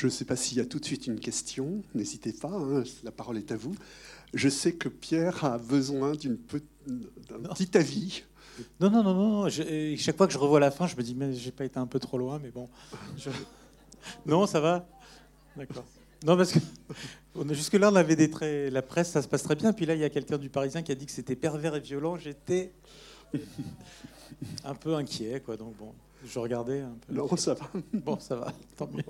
Je ne sais pas s'il y a tout de suite une question, n'hésitez pas, hein, la parole est à vous. Je sais que Pierre a besoin d'un petit avis. Non, non, non, non. chaque fois que je revois la fin, je me dis, mais j'ai pas été un peu trop loin, mais bon. Non, ça va D'accord. Non, parce que jusque-là, on avait des traits. La presse, ça se passe très bien. Puis là, il y a quelqu'un du Parisien qui a dit que c'était pervers et violent. J'étais un peu inquiet, quoi. Donc bon, je regardais un peu. Non, ça va. Bon, ça va, tant mieux.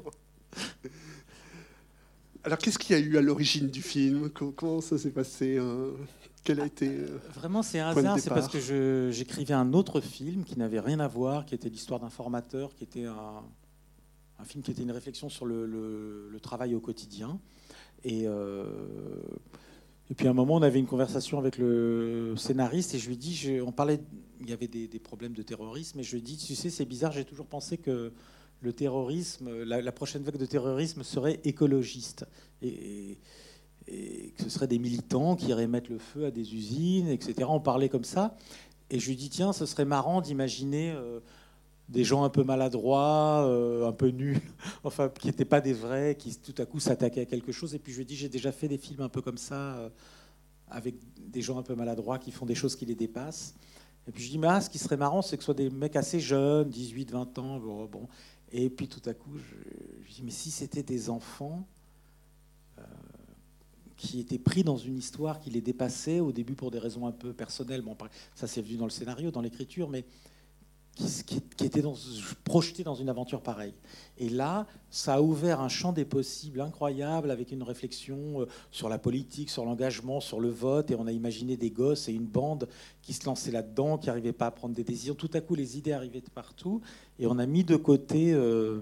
Alors, qu'est-ce qu'il y a eu à l'origine du film? Comment ça s'est passé hein Quel a été euh, Vraiment, c'est un hasard. C'est parce que j'écrivais un autre film qui n'avait rien à voir, qui était l'histoire d'un formateur, qui était un, un, film qui était une réflexion sur le, travail au quotidien. Et, euh, et puis à un moment, on avait une conversation avec le scénariste et je lui dis, on parlait, il y avait des, des, problèmes de terrorisme, et je lui dis, tu sais, c'est bizarre, j'ai toujours pensé que le terrorisme, la, prochaine vague de terrorisme serait écologiste. Et, que ce serait des militants qui iraient mettre le feu à des usines, etc. On parlait comme ça. Et je lui dis, tiens, ce serait marrant d'imaginer euh, des gens un peu maladroits, euh, un peu nuls, enfin, qui n'étaient pas des vrais, qui tout à coup s'attaquaient à quelque chose. Et puis je lui dis, j'ai déjà fait des films un peu comme ça, euh, avec des gens un peu maladroits qui font des choses qui les dépassent. Et puis je dis, mais ah, ce qui serait marrant, c'est que ce soit des mecs assez jeunes, 18, 20 ans. bon. Et puis tout à coup, je, je dis, mais si c'était des enfants euh, qui étaient pris dans une histoire qui les dépassait, au début pour des raisons un peu personnelles, bon, ça c'est venu dans le scénario, dans l'écriture, mais qui, était dans, projeté dans une aventure pareille. Et là, ça a ouvert un champ des possibles incroyable avec une réflexion euh, sur la politique, sur l'engagement, sur le vote. Et on a imaginé des gosses et une bande qui se lançaient là-dedans, qui n'arrivaient pas à prendre des décisions. Tout à coup, les idées arrivaient de partout. Et on a mis de côté euh,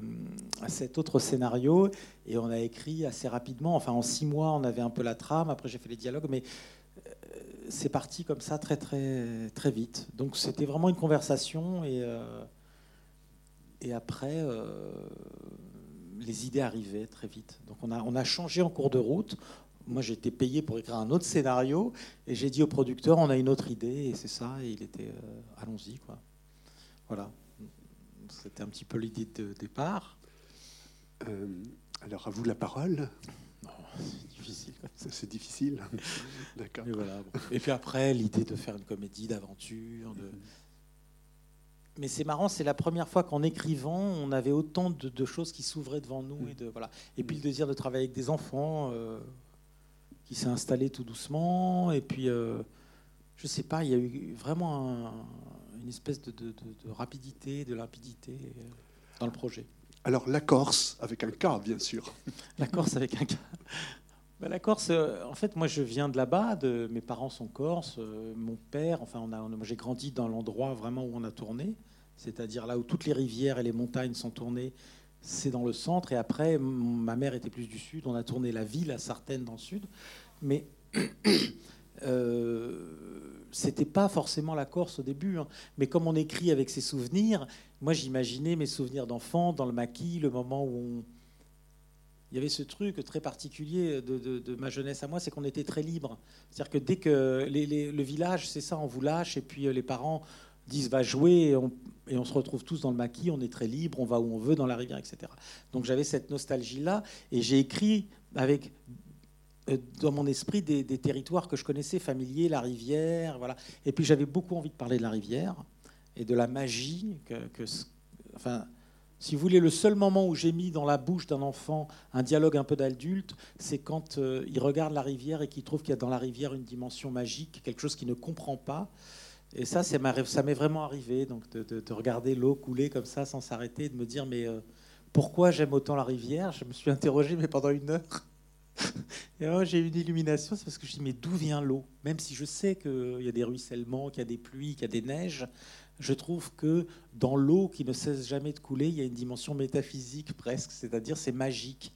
cet autre scénario et on a écrit assez rapidement. Enfin, en six mois, on avait un peu la trame. Après, j'ai fait les dialogues. Mais c'est parti comme ça très très très vite. Donc c'était vraiment une conversation et euh, et après euh, les idées arrivaient très vite. Donc on a on a changé en cours de route. Moi j'ai été payé pour écrire un autre scénario et j'ai dit au producteur on a une autre idée et c'est ça et il était euh, allons-y quoi. Voilà. C'était un petit peu l'idée de départ. alors à vous la parole. c'est difficile. C'est difficile. D'accord. Et, puis après, l'idée de faire une comédie d'aventure. De... Mais c'est marrant, c'est la première fois qu'en écrivant, on avait autant de, choses qui s'ouvraient devant nous. Et, de, voilà. et puis le désir de travailler avec des enfants euh, qui s'est installé tout doucement. Et puis, euh, je sais pas, il y a eu vraiment une espèce de, de, rapidité, de limpidité euh, dans le projet. Alors la Corse, avec un K, bien sûr. La Corse avec un K. Bah, la Corse, euh, en fait, moi je viens de là-bas, mes parents sont corses, euh, mon père, enfin, on a, j'ai grandi dans l'endroit vraiment où on a tourné, c'est-à-dire là où toutes les rivières et les montagnes sont tournées, c'est dans le centre, et après, ma mère était plus du sud, on a tourné la ville à Sartène dans le sud, mais euh, c'était pas forcément la Corse au début, hein. mais comme on écrit avec ses souvenirs, moi j'imaginais mes souvenirs d'enfant dans le maquis, le moment où on il y avait ce truc très particulier de, ma jeunesse à moi, c'est qu'on était très libre. C'est-à-dire que dès que le village, c'est ça, on vous lâche, et puis euh, les parents disent va jouer, et on, se retrouve tous dans le maquis, on est très libre, on va où on veut dans la rivière, etc. Donc j'avais cette nostalgie-là, et j'ai écrit avec euh, dans mon esprit des, territoires que je connaissais, familiers, la rivière, voilà. Et puis j'avais beaucoup envie de parler de la rivière et de la magie que, que enfin, si vous voulez, le seul moment où j'ai mis dans la bouche d'un enfant un dialogue un peu d'adulte, c'est quand euh, il regarde la rivière et qu'il trouve qu'il y a dans la rivière une dimension magique, quelque chose qu'il ne comprend pas. Et ça, ça m'est vraiment arrivé, donc de, regarder l'eau couler comme ça sans s'arrêter, de me dire mais euh, pourquoi j'aime autant la rivière? Je me suis interrogé, mais pendant une heure. et alors j'ai eu une illumination, c'est parce que je dis mais d'où vient l'eau? Même si je sais qu'il y a des ruissellements, qu'il y a des pluies, qu'il y a des neiges, je trouve que dans l'eau qui ne cesse jamais de couler, il y a une dimension métaphysique presque, c'est-à-dire c'est magique.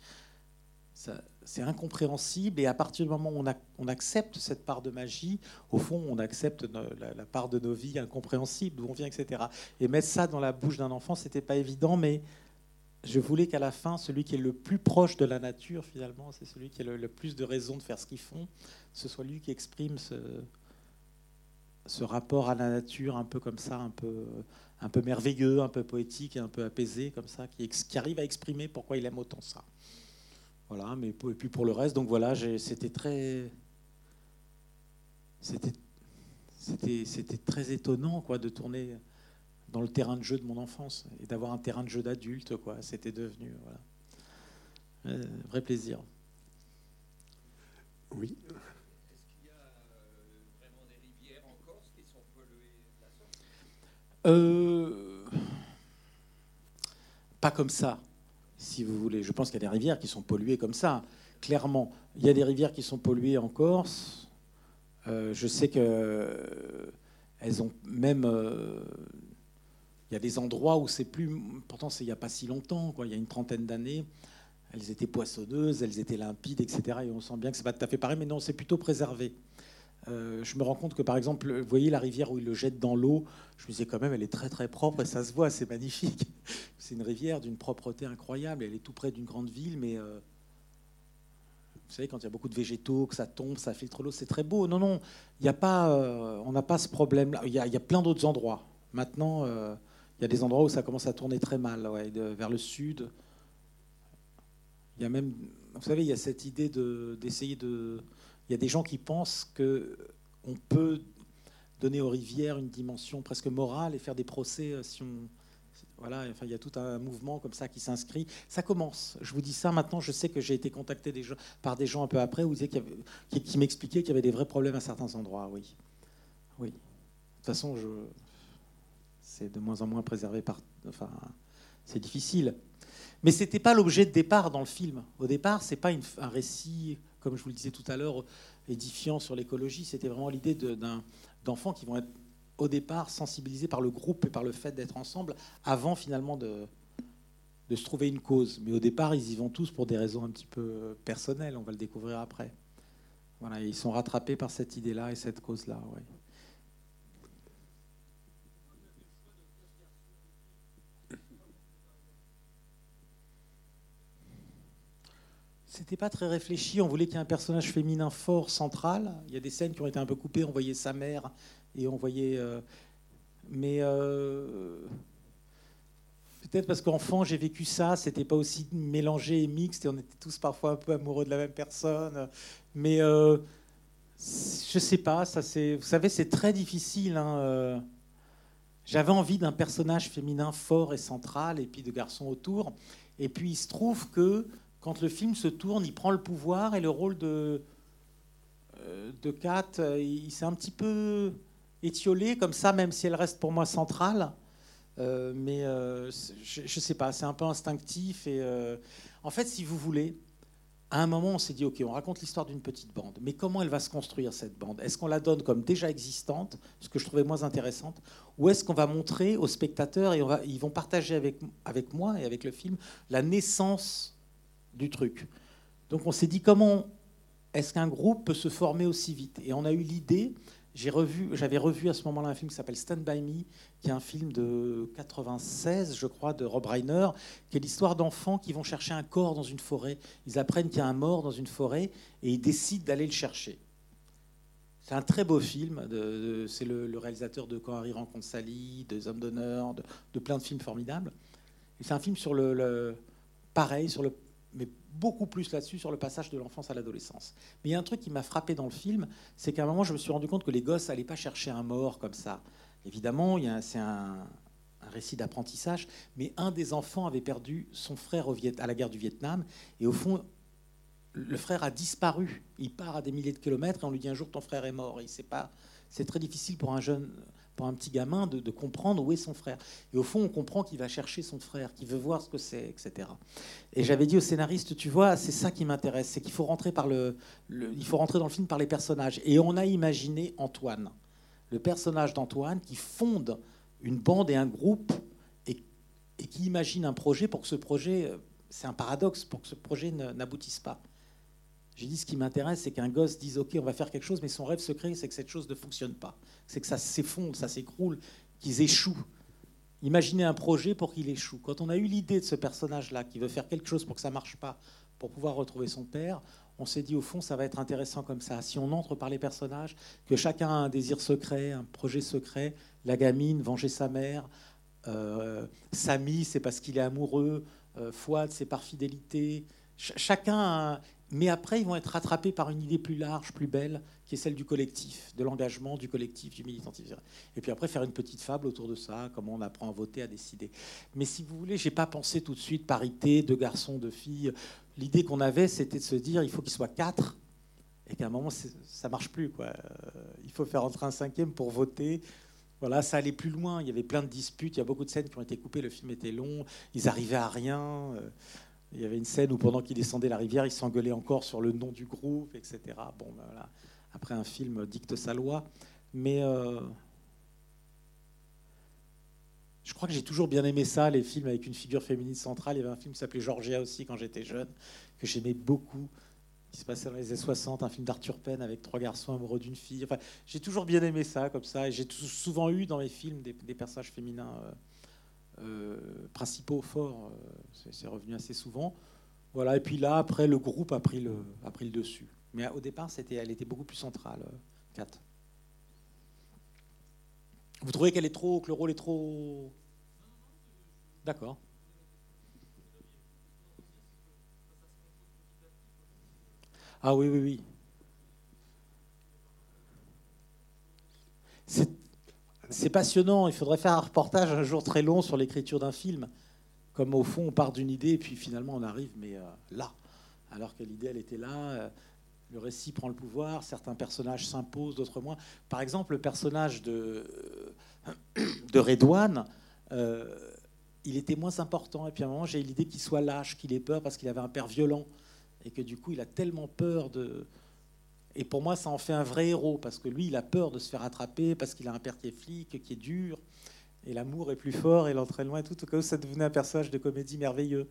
C'est incompréhensible et à partir du moment où on, accepte cette part de magie, au fond, on accepte la, part de nos vies incompréhensibles, d'où on vient, etc. Et mettre ça dans la bouche d'un enfant, c'était pas évident, mais je voulais qu'à la fin, celui qui est le plus proche de la nature, finalement, c'est celui qui a le, le, plus de raisons de faire ce qu'ils font, ce soit lui qui exprime ce, ce rapport à la nature un peu comme ça, un peu, un peu merveilleux, un peu poétique un peu apaisé comme ça, qui, arrive à exprimer pourquoi il aime autant ça. Voilà, mais et puis pour le reste, donc voilà, c'était très, c'était, très étonnant quoi de tourner dans le terrain de jeu de mon enfance et d'avoir un terrain de jeu d'adulte. C'était devenu voilà, euh, vrai plaisir. Oui. Euh, pas comme ça, si vous voulez. Je pense qu'il y a des rivières qui sont polluées comme ça, clairement. Il y a des rivières qui sont polluées en Corse. Euh, je sais que euh, elles ont même. il y a des endroits où c'est plus. Pourtant, c'est il n'y a pas si longtemps, quoi. Il y a une trentaine d'années. Elles étaient poissonneuses, elles étaient limpides, etc. Et on sent bien que c'est pas tout à fait pareil, mais non, c'est plutôt préservé. Euh, je me rends compte que par exemple, vous voyez la rivière où il le jette dans l'eau, je me disais quand même, elle est très très propre et ça se voit, c'est magnifique. C'est une rivière d'une propreté incroyable, elle est tout près d'une grande ville, mais euh, vous savez, quand il y a beaucoup de végétaux, que ça tombe, ça filtre l'eau, c'est très beau. Non, non, il a pas, euh, on n'a pas ce problème-là. Il y, a plein d'autres endroits. Maintenant, il y a des endroits où ça commence à tourner très mal, vers le sud. Il y a même, vous savez, il y a cette idée d'essayer de il y a des gens qui pensent qu'on peut donner aux rivières une dimension presque morale et faire des procès euh, si on. Voilà, enfin, il y a tout un mouvement comme ça qui s'inscrit. Ça commence. Je vous dis ça maintenant. Je sais que j'ai été contacté par des gens un peu après où qui, qui m'expliquaient qu'il y avait des vrais problèmes à certains endroits. Oui, oui. De toute façon, c'est de moins en moins préservé. Enfin, c'est difficile. Mais c'était pas l'objet de départ dans le film. Au départ, c'est pas un récit comme je vous le disais tout à l'heure, édifiant sur l'écologie. C'était vraiment l'idée d'enfants qui vont être au départ sensibilisés par le groupe et par le fait d'être ensemble avant finalement de, se trouver une cause. Mais au départ, ils y vont tous pour des raisons un petit peu personnelles. On va le découvrir après. Voilà, ils sont rattrapés par cette idée-là et cette cause-là. C'était pas très réfléchi. On voulait qu'il y ait un personnage féminin fort, central. Il y a des scènes qui ont été un peu coupées. On voyait sa mère et on voyait. Euh, mais euh, peut-être parce qu'enfant, j'ai vécu ça. C'était pas aussi mélangé et mixte et on était tous parfois un peu amoureux de la même personne. Mais euh, je sais pas. Ça. Vous savez, c'est très difficile. Hein, J'avais envie d'un personnage féminin fort et central et puis de garçons autour. Et puis il se trouve que quand le film se tourne, il prend le pouvoir et le rôle de, euh, de Kat, euh, il, s'est un petit peu étiolé comme ça, même si elle reste pour moi centrale. Euh, mais je ne sais pas, c'est un peu instinctif. Et, en fait, si vous voulez, à un moment, on s'est dit, OK, on raconte l'histoire d'une petite bande, mais comment elle va se construire, cette bande? Est-ce qu'on la donne comme déjà existante, ce que je trouvais moins intéressante, ou est-ce qu'on va montrer aux spectateurs, et ils vont partager avec, avec moi et avec le film, la naissance du truc. Donc on s'est dit comment est-ce qu'un groupe peut se former aussi vite? Et on a eu l'idée, j'ai revu, j'avais revu à ce moment-là un film qui s'appelle Stand By Me, qui est un film de 96, je crois, de Rob Reiner, qui est l'histoire d'enfants qui vont chercher un corps dans une forêt. Ils apprennent qu'il y a un mort dans une forêt et ils décident d'aller le chercher. C'est un très beau film. c'est le, réalisateur de Quand Harry rencontre Sally, des Hommes d'honneur, de, plein de films formidables. C'est un film sur le, pareil, sur le beaucoup plus là-dessus sur le passage de l'enfance à l'adolescence. Mais il y a un truc qui m'a frappé dans le film, c'est qu'à un moment, je me suis rendu compte que les gosses n'allaient pas chercher un mort comme ça. Évidemment, c'est un, récit d'apprentissage, mais un des enfants avait perdu son frère au à la guerre du Vietnam, et au fond, le frère a disparu. Il part à des milliers de kilomètres et on lui dit un jour ton frère est mort. C'est très difficile pour un jeune un petit gamin de, comprendre où est son frère. Et au fond, on comprend qu'il va chercher son frère, qu'il veut voir ce que c'est, etc. Et j'avais dit au scénariste, tu vois, c'est ça qui m'intéresse, c'est qu'il faut rentrer par le, il faut rentrer dans le film par les personnages. Et on a imaginé Antoine, le personnage d'Antoine qui fonde une bande et un groupe et, et qui imagine un projet pour que ce projet, c'est un paradoxe, pour que ce projet n'aboutisse pas. J'ai dit ce qui m'intéresse, c'est qu'un gosse dise ok, on va faire quelque chose, mais son rêve secret, c'est que cette chose ne fonctionne pas, c'est que ça s'effondre, ça s'écroule, qu'ils échouent. Imaginez un projet pour qu'il échoue. Quand on a eu l'idée de ce personnage-là qui veut faire quelque chose pour que ça marche pas, pour pouvoir retrouver son père, on s'est dit au fond, ça va être intéressant comme ça. Si on entre par les personnages, que chacun a un désir secret, un projet secret, la gamine, venger sa mère, euh, Samy, c'est parce qu'il est amoureux, euh, Fouad, c'est par fidélité. chacun, mais après, ils vont être rattrapés par une idée plus large, plus belle, qui est celle du collectif, de l'engagement du collectif, du militantisme. Et puis après, faire une petite fable autour de ça, comment on apprend à voter, à décider. Mais si vous voulez, j'ai pas pensé tout de suite parité, de garçons, de filles. L'idée qu'on avait, c'était de se dire, il faut qu'il soit quatre, et qu'à un moment, ça marche plus. Euh, il faut faire entrer un cinquième pour voter. Voilà, ça allait plus loin. Il y avait plein de disputes. Il y a beaucoup de scènes qui ont été coupées. Le film était long. Ils arrivaient à rien. Il y avait une scène où pendant qu'ils descendaient la rivière, ils s'engueulaient encore sur le nom du groupe, etc. Bon, ben voilà. Après, un film dicte sa loi. Mais euh, je crois que j'ai toujours bien aimé ça, les films avec une figure féminine centrale. Il y avait un film qui s'appelait Georgia aussi quand j'étais jeune, que j'aimais beaucoup, qui se passait dans les années 60, un film d'Arthur Penn avec trois garçons amoureux d'une fille. Enfin, j'ai toujours bien aimé ça, comme ça. Et j'ai souvent eu dans mes films des, personnages féminins. Euh, principaux forts. Euh, c'est revenu assez souvent. Voilà, et puis là, après, le groupe a pris le, dessus. Mais au départ, c'était, elle était beaucoup plus centrale, Kat. Euh, Vous trouvez qu'elle est trop, que le rôle est trop. D'accord. Ah oui, oui, oui. C'est c'est passionnant. Il faudrait faire un reportage un jour très long sur l'écriture d'un film. Comme au fond, on part d'une idée et puis finalement on arrive, mais euh, là. Alors que l'idée, elle était là. Euh, le récit prend le pouvoir. Certains personnages s'imposent, d'autres moins. Par exemple, le personnage de, euh, de Redouane, il était moins important. Et puis à un moment, j'ai eu l'idée qu'il soit lâche, qu'il ait peur parce qu'il avait un père violent. Et que du coup, il a tellement peur de, et pour moi, ça en fait un vrai héros, parce que lui, il a peur de se faire attraper, parce qu'il a un père qui est flic, qui est dur, et l'amour est plus fort, et l'entraîne loin, et tout. Au cas où ça devenait un personnage de comédie merveilleux.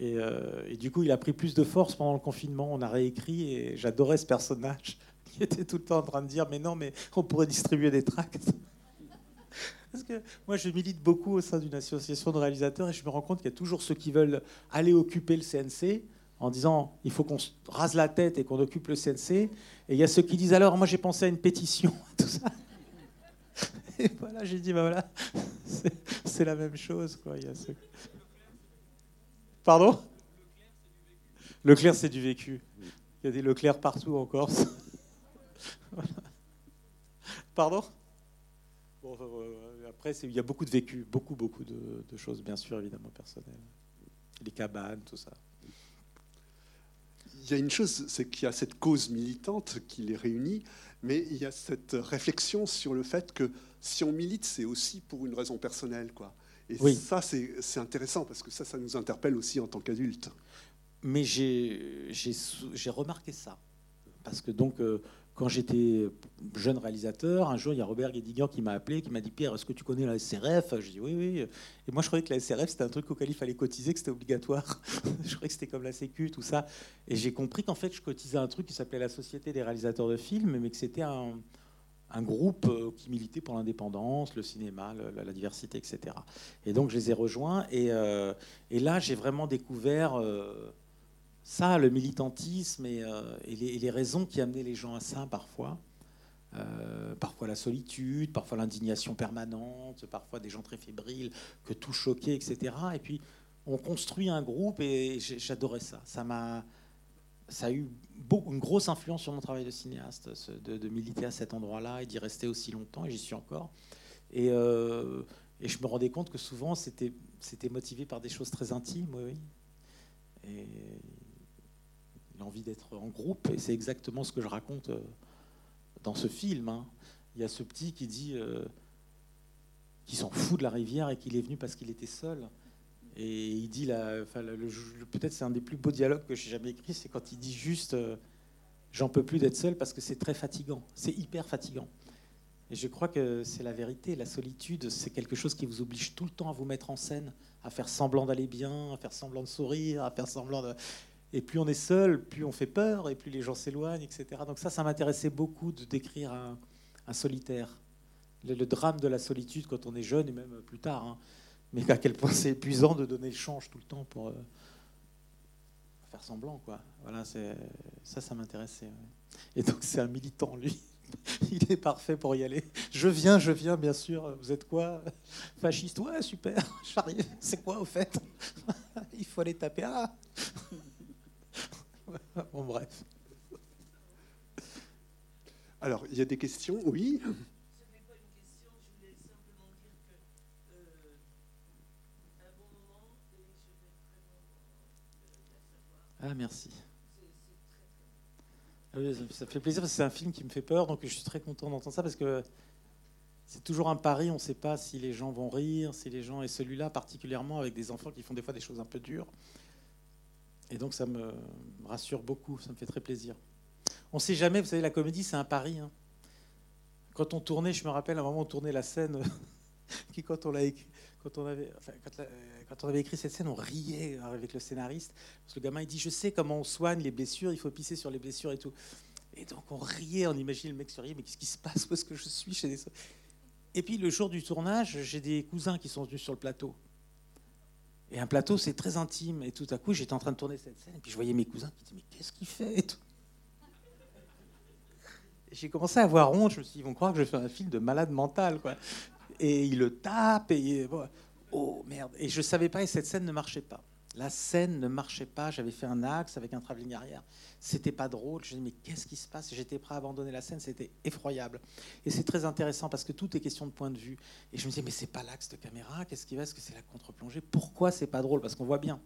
Euh, et, du coup, il a pris plus de force pendant le confinement. On a réécrit, et j'adorais ce personnage qui était tout le temps en train de dire Mais non, mais on pourrait distribuer des tracts. Parce que moi, je milite beaucoup au sein d'une association de réalisateurs, et je me rends compte qu'il y a toujours ceux qui veulent aller occuper le CNC en disant il faut qu'on rase la tête et qu'on occupe le CNC. Et il y a ceux qui disent alors moi j'ai pensé à une pétition, tout ça. Et voilà, j'ai dit bah voilà, c'est la même chose quoi. Il y a Pardon? Leclerc c'est du vécu. Il y a des Leclerc partout en Corse. Pardon? Après, il y a beaucoup de vécu, beaucoup, beaucoup de choses, bien sûr, évidemment, personnelles. Les cabanes, tout ça il y a une chose, c'est qu'il y a cette cause militante qui les réunit, mais il y a cette réflexion sur le fait que si on milite, c'est aussi pour une raison personnelle. Quoi. Et ça, c'est intéressant, parce que ça, ça nous interpelle aussi en tant qu'adultes. Mais j'ai remarqué ça. Parce que donc, euh, quand j'étais jeune réalisateur, un jour, il y a Robert Guédiguian qui m'a appelé, qui m'a dit Pierre, est-ce que tu connais la SRF Je dis oui, oui. Et moi, je croyais que la SRF, c'était un truc auquel il fallait cotiser, que c'était obligatoire. je croyais que c'était comme la Sécu, tout ça. Et j'ai compris qu'en fait, je cotisais un truc qui s'appelait la Société des réalisateurs de films, mais que c'était un, groupe euh, qui militait pour l'indépendance, le cinéma, la, diversité, etc. Et donc, je les ai rejoints. Et, euh, là, j'ai vraiment découvert. Euh, ça, le militantisme euh, et, les, raisons qui amenaient les gens à ça parfois. Euh, parfois la solitude, parfois l'indignation permanente, parfois des gens très fébriles, que tout choquait, etc. Et puis on construit un groupe et j'adorais ça. Ça m'a, ça a eu une grosse influence sur mon travail de cinéaste, de, militer à cet endroit-là et d'y rester aussi longtemps, et j'y suis encore. Et, euh, et, je me rendais compte que souvent c'était, c'était motivé par des choses très intimes, oui. Et l'envie d'être en groupe, et c'est exactement ce que je raconte euh, dans ce film. Hein. Il y a ce petit qui dit euh, qu'il s'en fout de la rivière et qu'il est venu parce qu'il était seul. Et il dit, peut-être c'est un des plus beaux dialogues que j'ai jamais écrit, c'est quand il dit juste euh, J'en peux plus d'être seul parce que c'est très fatigant, c'est hyper fatigant. Et je crois que c'est la vérité, la solitude, c'est quelque chose qui vous oblige tout le temps à vous mettre en scène, à faire semblant d'aller bien, à faire semblant de sourire, à faire semblant de... Et plus on est seul, plus on fait peur, et plus les gens s'éloignent, etc. Donc ça, ça m'intéressait beaucoup de décrire un, solitaire. Le, drame de la solitude quand on est jeune, et même plus tard. Hein. Mais à quel point c'est épuisant de donner le change tout le temps pour... Euh, faire semblant, quoi. Voilà, ça, ça m'intéressait. Et donc c'est un militant, lui. Il est parfait pour y aller. Je viens, je viens, bien sûr. Vous êtes quoi? Fasciste? Ouais, super. C'est quoi, au fait? Il faut aller taper. Ah Bon, bref. Alors, il y a des questions? Oui Ah, merci. Ah ça fait plaisir parce que c'est un film qui me fait peur, donc je suis très content d'entendre ça parce que c'est toujours un pari. On ne sait pas si les gens vont rire, si les gens. Et celui-là, particulièrement avec des enfants qui font des fois des choses un peu dures. Et donc ça me rassure beaucoup, ça me fait très plaisir. On ne sait jamais, vous savez, la comédie, c'est un pari. Hein. Quand on tournait, je me rappelle, à un moment, on tournait la scène qui, quand on avait, écrit cette scène, on riait avec le scénariste. Parce que le gamin, il dit Je sais comment on soigne les blessures, il faut pisser sur les blessures et tout. Et donc on riait, on imaginait le mec se riait, mais qu'est-ce qui se passe? Où est-ce que je suis chez des... Et puis le jour du tournage, j'ai des cousins qui sont venus sur le plateau. Et un plateau, c'est très intime. Et tout à coup, j'étais en train de tourner cette scène, et puis je voyais mes cousins qui disaient Mais qu'est-ce qu'il fait J'ai commencé à avoir honte. Je me suis dit Ils vont croire que je fais un film de malade mental. Quoi et il le tape et oh merde et je savais pas et cette scène ne marchait pas la scène ne marchait pas j'avais fait un axe avec un travelling arrière. C'était pas drôle je me disais mais qu'est-ce qui se passe? J'étais prêt à abandonner la scène c'était effroyable. Et c'est très intéressant parce que tout est question de point de vue. Et je me disais mais c'est pas l'axe de caméra qu'est-ce qui va? Est-ce que c'est la contre-plongée? Pourquoi c'est pas drôle? Parce qu'on voit bien.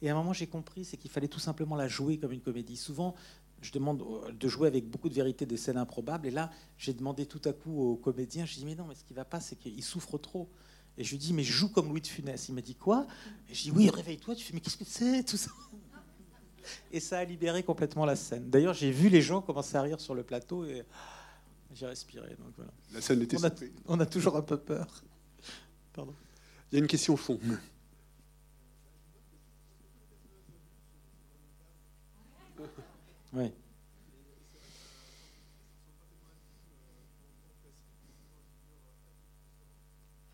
Et à un moment j'ai compris c'est qu'il fallait tout simplement la jouer comme une comédie. Souvent je demande euh, de jouer avec beaucoup de vérité des scènes improbables. Et là, j'ai demandé tout à coup au comédien, je dis mais non, mais ce qui va pas, c'est qu'il souffre trop. Et je lui dis mais joue comme Louis de Funès. Il m'a dit quoi? Et je dis oui, réveille-toi. Tu fais mais qu'est-ce que c'est tout ça? Et ça a libéré complètement la scène. D'ailleurs, j'ai vu les gens commencer à rire sur le plateau et j'ai respiré. Donc voilà. La scène était on a, on a toujours un peu peur. Pardon. Il y a une question au fond. Oui.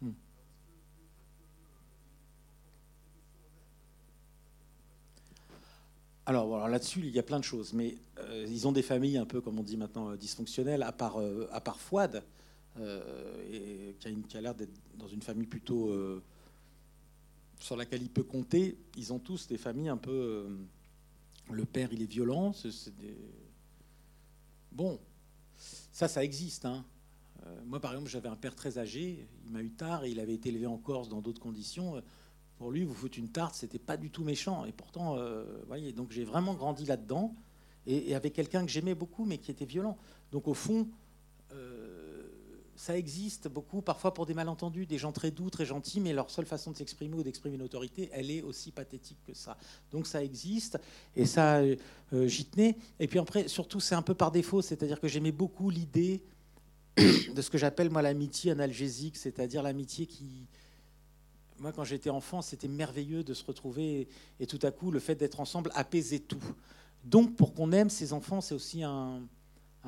Hmm. Alors, là-dessus, il y a plein de choses, mais euh, ils ont des familles un peu, comme on dit maintenant, euh, dysfonctionnelles, à part, euh, Fouad, et, qui a, l'air d'être dans une famille plutôt sur laquelle il peut compter. Ils ont tous des familles un peu le père, il est violent. Bon, ça, ça existe. Hein. Euh, moi, par exemple, j'avais un père très âgé. Il m'a eu tard et il avait été élevé en Corse dans d'autres conditions. Pour lui, vous foutre une tarte, c'était pas du tout méchant. Et pourtant, euh, voyez, donc j'ai vraiment grandi là-dedans et, avec quelqu'un que j'aimais beaucoup, mais qui était violent. Donc au fond, euh, ça existe beaucoup, parfois pour des malentendus, des gens très doux, très gentils, mais leur seule façon de s'exprimer ou d'exprimer une autorité, elle est aussi pathétique que ça. Donc ça existe, et ça, euh, j'y tenais. Et puis après, surtout, c'est un peu par défaut, c'est-à-dire que j'aimais beaucoup l'idée de ce que j'appelle moi l'amitié analgésique, c'est-à-dire l'amitié qui... Moi, quand j'étais enfant, c'était merveilleux de se retrouver, et, tout à coup, le fait d'être ensemble apaisait tout. Donc, pour qu'on aime ses enfants, c'est aussi un,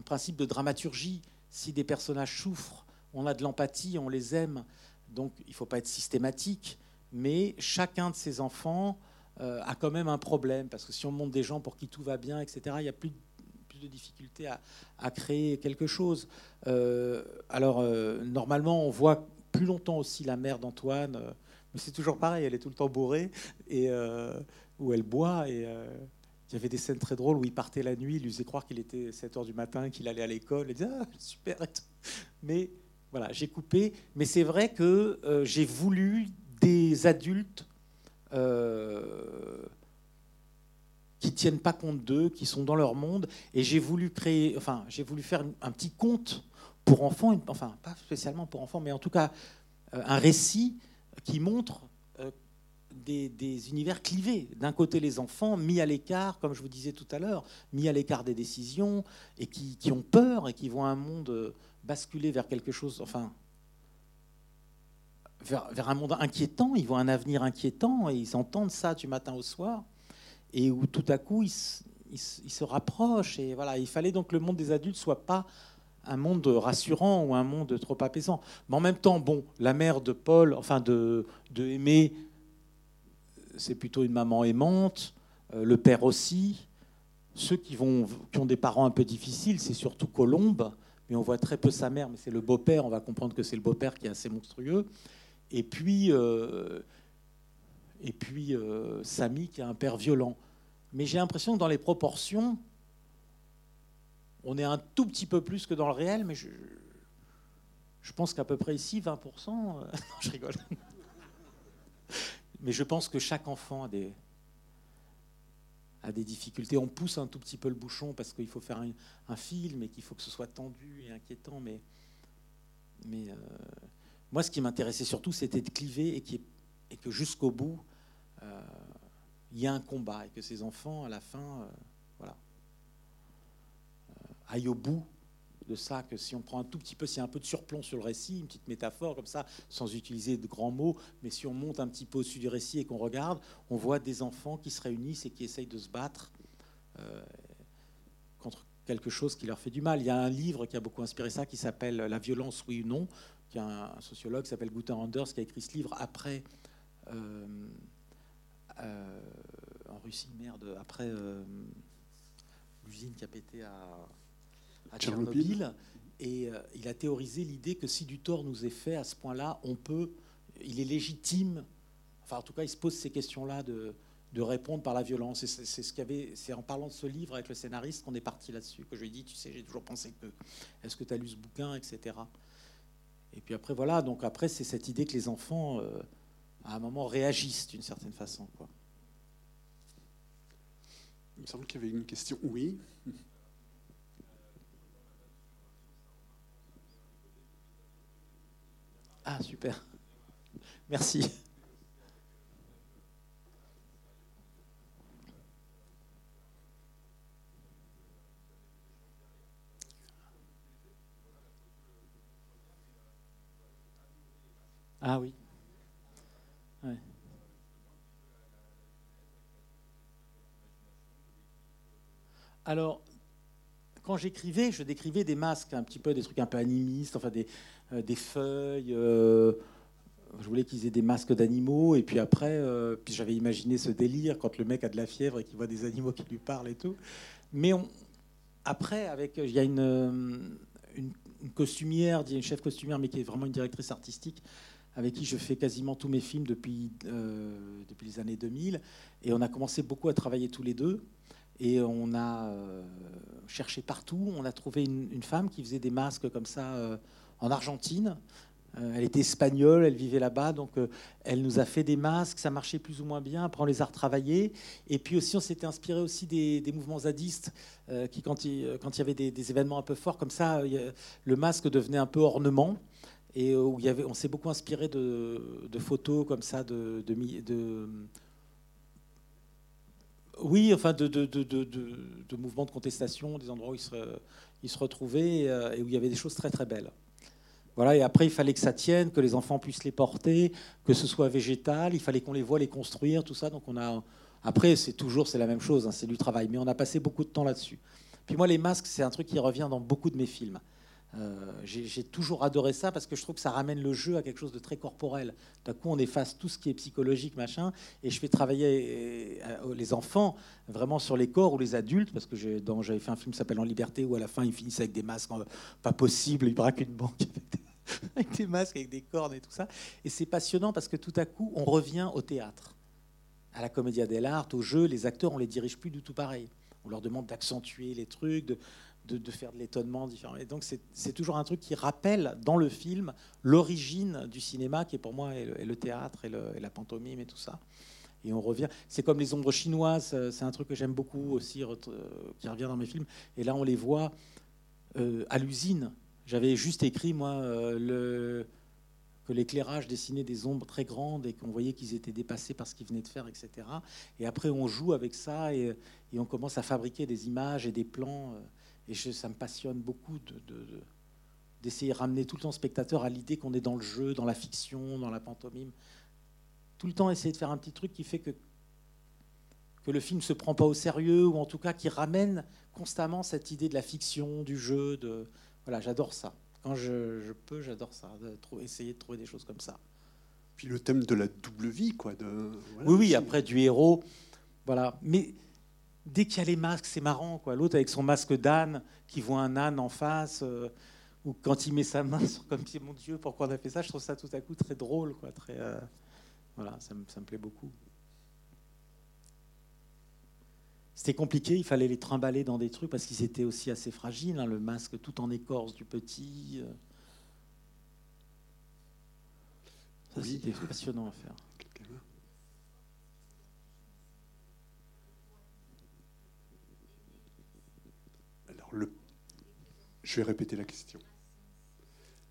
principe de dramaturgie si des personnages souffrent, on a de l'empathie, on les aime. Donc il ne faut pas être systématique, mais chacun de ces enfants euh, a quand même un problème, parce que si on montre des gens pour qui tout va bien, etc., il y a plus, de difficultés à, créer quelque chose. Euh, alors euh, normalement, on voit plus longtemps aussi la mère d'Antoine, mais c'est toujours pareil, elle est tout le temps bourrée, et, où elle boit, et il y avait des scènes très drôles où il partait la nuit, il lui faisait croire qu'il était 7 h du matin, qu'il allait à l'école, il disait Ah, super Mais voilà, j'ai coupé. Mais c'est vrai que euh, j'ai voulu des adultes euh, qui tiennent pas compte d'eux, qui sont dans leur monde, et j'ai voulu créer, enfin, j'ai voulu faire un petit conte pour enfants, enfin, pas spécialement pour enfants, mais en tout cas, euh, un récit qui montre des, univers clivés. D'un côté, les enfants mis à l'écart, comme je vous disais tout à l'heure, mis à l'écart des décisions et qui, ont peur et qui voient un monde basculer vers quelque chose, enfin, vers, un monde inquiétant. Ils voient un avenir inquiétant et ils entendent ça du matin au soir et où tout à coup ils, se rapprochent. Et voilà, il fallait donc que le monde des adultes soit pas un monde rassurant ou un monde trop apaisant. Mais en même temps, bon, la mère de Paul, enfin de, de c'est plutôt une maman aimante. le père aussi. Ceux qui, vont, qui ont des parents un peu difficiles, c'est surtout Colombe, mais on voit très peu sa mère, mais c'est le beau-père, on va comprendre que c'est le beau-père qui est assez monstrueux. Et puis, et puis Samy qui a un père violent. Mais j'ai l'impression que dans les proportions, on est un tout petit peu plus que dans le réel, mais je, pense qu'à peu près ici, 20%. Euh, je rigole. mais je pense que chaque enfant a des, a des difficultés. On pousse un tout petit peu le bouchon parce qu'il faut faire un, film et qu'il faut que ce soit tendu et inquiétant. Mais, euh, moi, ce qui m'intéressait surtout, c'était de cliver et, que jusqu'au bout, euh, il y a un combat et que ces enfants, à la fin, aillent au bout de ça, que si on prend un tout petit peu, s'il y a un peu de surplomb sur le récit, une petite métaphore comme ça, sans utiliser de grands mots, mais si on monte un petit peu au-dessus du récit et qu'on regarde, on voit des enfants qui se réunissent et qui essayent de se battre euh, contre quelque chose qui leur fait du mal. Il y a un livre qui a beaucoup inspiré ça, qui s'appelle La violence, oui ou non, qui a un, sociologue qui s'appelle Gunther Anders, qui a écrit ce livre après... Euh, euh, en Russie, merde, après l'usine qui a pété à, à Tchernobyl. Et euh, il a théorisé l'idée que si du tort nous est fait à ce point-là, on peut, il est légitime, enfin en tout cas il se pose ces questions-là de, de répondre par la violence. Et c'est ce avait, c'est en parlant de ce livre avec le scénariste qu'on est parti là-dessus, que je lui ai dit, tu sais, j'ai toujours pensé que, est-ce que tu as lu ce bouquin, etc. Et puis après, voilà, donc après, c'est cette idée que les enfants, euh, à un moment, réagissent d'une certaine façon. Quoi. Il me semble qu'il y avait une question. Oui. Ah, super. Merci. Ah oui. Alors, quand j'écrivais, je décrivais des masques, un petit peu des trucs un peu animistes, enfin des, des feuilles. Euh, je voulais qu'ils aient des masques d'animaux. Et puis après, euh, puis j'avais imaginé ce délire quand le mec a de la fièvre et qu'il voit des animaux qui lui parlent et tout. Mais après, avec, il y a une, une, costumière, une chef costumière, mais qui est vraiment une directrice artistique, avec qui je fais quasiment tous mes films depuis, depuis les années 2000. Et on a commencé beaucoup à travailler tous les deux. Et on a cherché partout. On a trouvé une, femme qui faisait des masques comme ça en Argentine. Euh, elle était espagnole, elle vivait là-bas, donc euh, elle nous a fait des masques, ça marchait plus ou moins bien. Après, on les a retravaillés. Et puis aussi, on s'était inspiré aussi des, mouvements zadistes, euh, qui, quand il, y avait des, événements un peu forts comme ça, le masque devenait un peu ornement. Et où il y avait, on s'est beaucoup inspiré de, photos comme ça, de, oui, enfin, de, mouvements de contestation, des endroits où ils se retrouvaient et où il y avait des choses très très belles. Voilà, et après, il fallait que ça tienne, que les enfants puissent les porter, que ce soit végétal, il fallait qu'on les voit les construire, tout ça. Donc on a. Après, c'est toujours c'est la même chose, hein, c'est du travail, mais on a passé beaucoup de temps là-dessus. Puis moi, les masques, c'est un truc qui revient dans beaucoup de mes films. Euh, j'ai toujours adoré ça parce que je trouve que ça ramène le jeu à quelque chose de très corporel. D'un coup, on efface tout ce qui est psychologique, machin, et je fais travailler euh, les enfants vraiment sur les corps ou les adultes, parce que j'avais fait un film qui s'appelle En Liberté où à la fin ils finissent avec des masques euh, pas possible, ils braquent une banque avec des, masques, avec des cornes et tout ça. Et c'est passionnant parce que tout à coup, on revient au théâtre, à la comédia dell'arte, au jeu. Les acteurs, on les dirige plus du tout pareil. On leur demande d'accentuer les trucs, de, de, faire de l'étonnement différent. Et donc c'est toujours un truc qui rappelle dans le film l'origine du cinéma, qui est pour moi est le, théâtre et, la pantomime et tout ça. Et on revient. C'est comme les ombres chinoises, euh, c'est un truc que j'aime beaucoup aussi, euh, qui revient dans mes films. Et là, on les voit euh, à l'usine. J'avais juste écrit, moi, que l'éclairage dessinait des ombres très grandes et qu'on voyait qu'ils étaient dépassés par ce qu'ils venaient de faire, etc. Et après, on joue avec ça et, on commence à fabriquer des images et des plans. Et ça me passionne beaucoup d'essayer de, ramener tout le temps le spectateur à l'idée qu'on est dans le jeu, dans la fiction, dans la pantomime. Tout le temps essayer de faire un petit truc qui fait que, que le film ne se prend pas au sérieux, ou en tout cas qui ramène constamment cette idée de la fiction, du jeu. De... Voilà, j'adore ça. Quand je, peux, j'adore ça, de essayer de trouver des choses comme ça. Puis le thème de la double vie, quoi. De, oui, oui, après du héros Voilà. Mais dès qu'il y a les masques, c'est marrant. quoi. L'autre avec son masque d'âne, qui voit un âne en face, euh, ou quand il met sa main sur comme si, mon Dieu, pourquoi on a fait ça? Je trouve ça tout à coup très drôle. Quoi. Très, euh, voilà, ça me, ça me plaît beaucoup. C'était compliqué, il fallait les trimballer dans des trucs parce qu'ils étaient aussi assez fragiles, hein, le masque tout en écorce du petit. Euh. Ça, c'était passionnant à faire. Alors, le... je vais répéter la question.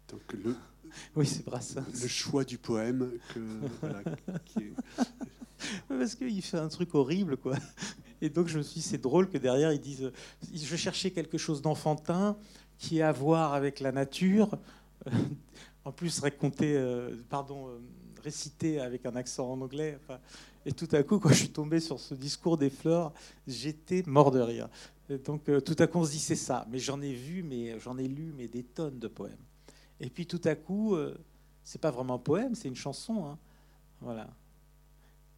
Donc, le... Oui, c'est ça. Le choix du poème que, voilà, qui est... Parce qu'il fait un truc horrible, quoi. Et donc, je me suis dit, c'est drôle que derrière, ils disent Je cherchais quelque chose d'enfantin qui a à voir avec la nature. en plus, raconté, euh, pardon, euh, récité avec un accent en anglais. et tout à coup, quand je suis tombé sur ce discours des fleurs, j'étais mort de rire. Donc, euh, tout à coup, on se dit C'est ça. Mais j'en ai vu, mais j'en ai lu mais des tonnes de poèmes. Et puis, tout à coup, c'est pas vraiment un poème, c'est une chanson. Hein. Voilà.